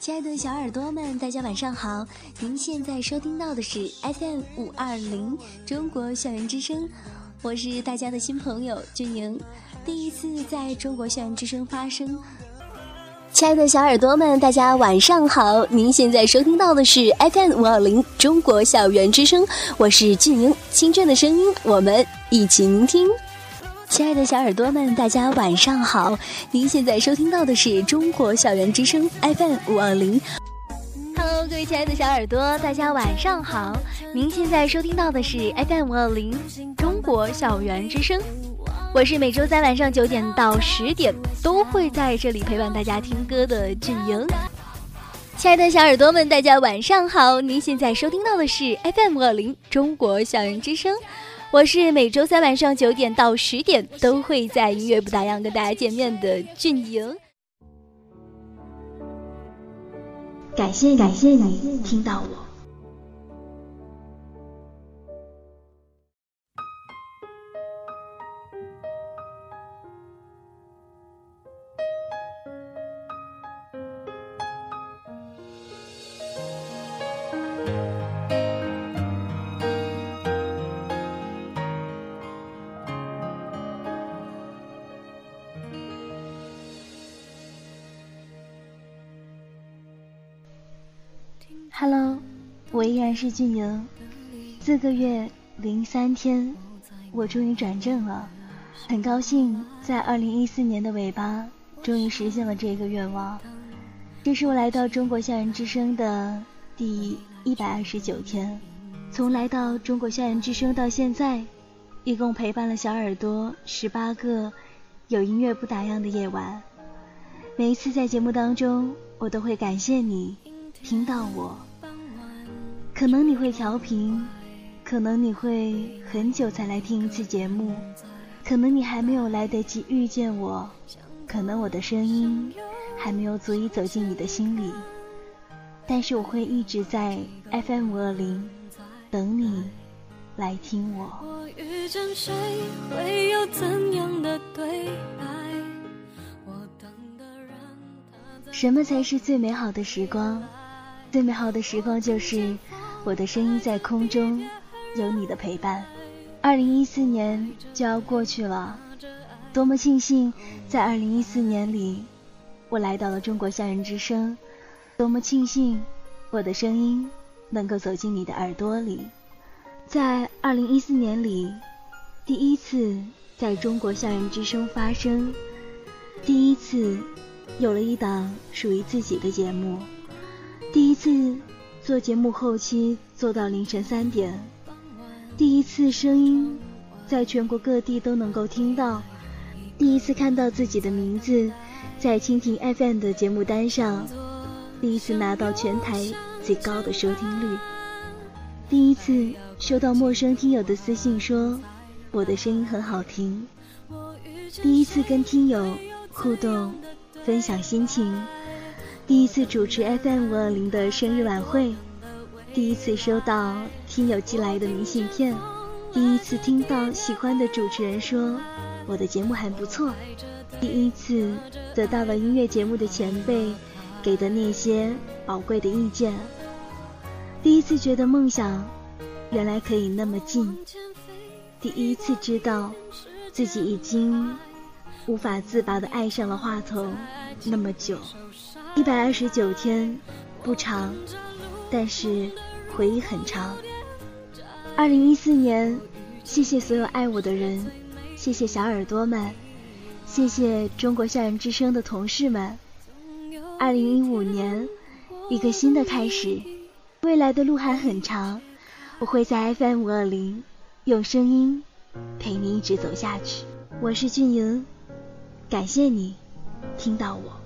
亲爱的小耳朵们，大家晚上好！您现在收听到的是 FM 五二零中国校园之声，我是大家的新朋友俊莹，第一次在中国校园之声发声。亲爱的小耳朵们，大家晚上好！您现在收听到的是 FM 五二零中国校园之声，我是俊莹，清澈的声音，我们一起聆听。亲爱的小耳朵们，大家晚上好！您现在收听到的是中国校园之声 FM 五二零。Hello，各位亲爱的小耳朵，大家晚上好！您现在收听到的是 FM 五二零中国校园之声，我是每周三晚上九点到十点都会在这里陪伴大家听歌的俊莹。亲爱的小耳朵们，大家晚上好！您现在收听到的是 FM 五二零中国校园之声。我是每周三晚上九点到十点都会在音乐不打烊跟大家见面的俊莹。感谢感谢你听到我。Hello，我依然是俊莹。四个月零三天，我终于转正了，很高兴在二零一四年的尾巴，终于实现了这个愿望。这是我来到中国校园之声的第一百二十九天。从来到中国校园之声到现在，一共陪伴了小耳朵十八个有音乐不打烊的夜晚。每一次在节目当中，我都会感谢你听到我。可能你会调频，可能你会很久才来听一次节目，可能你还没有来得及遇见我，可能我的声音还没有足以走进你的心里，但是我会一直在 FM 五二零等你来听我。什么才是最美好的时光？最美好的时光就是。我的声音在空中，有你的陪伴。二零一四年就要过去了，多么庆幸在二零一四年里，我来到了中国校园之声。多么庆幸，我的声音能够走进你的耳朵里。在二零一四年里，第一次在中国校园之声发声，第一次有了一档属于自己的节目，第一次。做节目后期做到凌晨三点，第一次声音在全国各地都能够听到，第一次看到自己的名字在蜻蜓 FM 的节目单上，第一次拿到全台最高的收听率，第一次收到陌生听友的私信说我的声音很好听，第一次跟听友互动分享心情。第一次主持 FM 五二零的生日晚会，第一次收到听友寄来的明信片，第一次听到喜欢的主持人说我的节目还不错，第一次得到了音乐节目的前辈给的那些宝贵的意见，第一次觉得梦想原来可以那么近，第一次知道自己已经无法自拔的爱上了话筒那么久。一百二十九天，不长，但是回忆很长。二零一四年，谢谢所有爱我的人，谢谢小耳朵们，谢谢中国校园之声的同事们。二零一五年，一个新的开始，未来的路还很长，我会在 FM 五二零用声音陪你一直走下去。我是俊莹，感谢你听到我。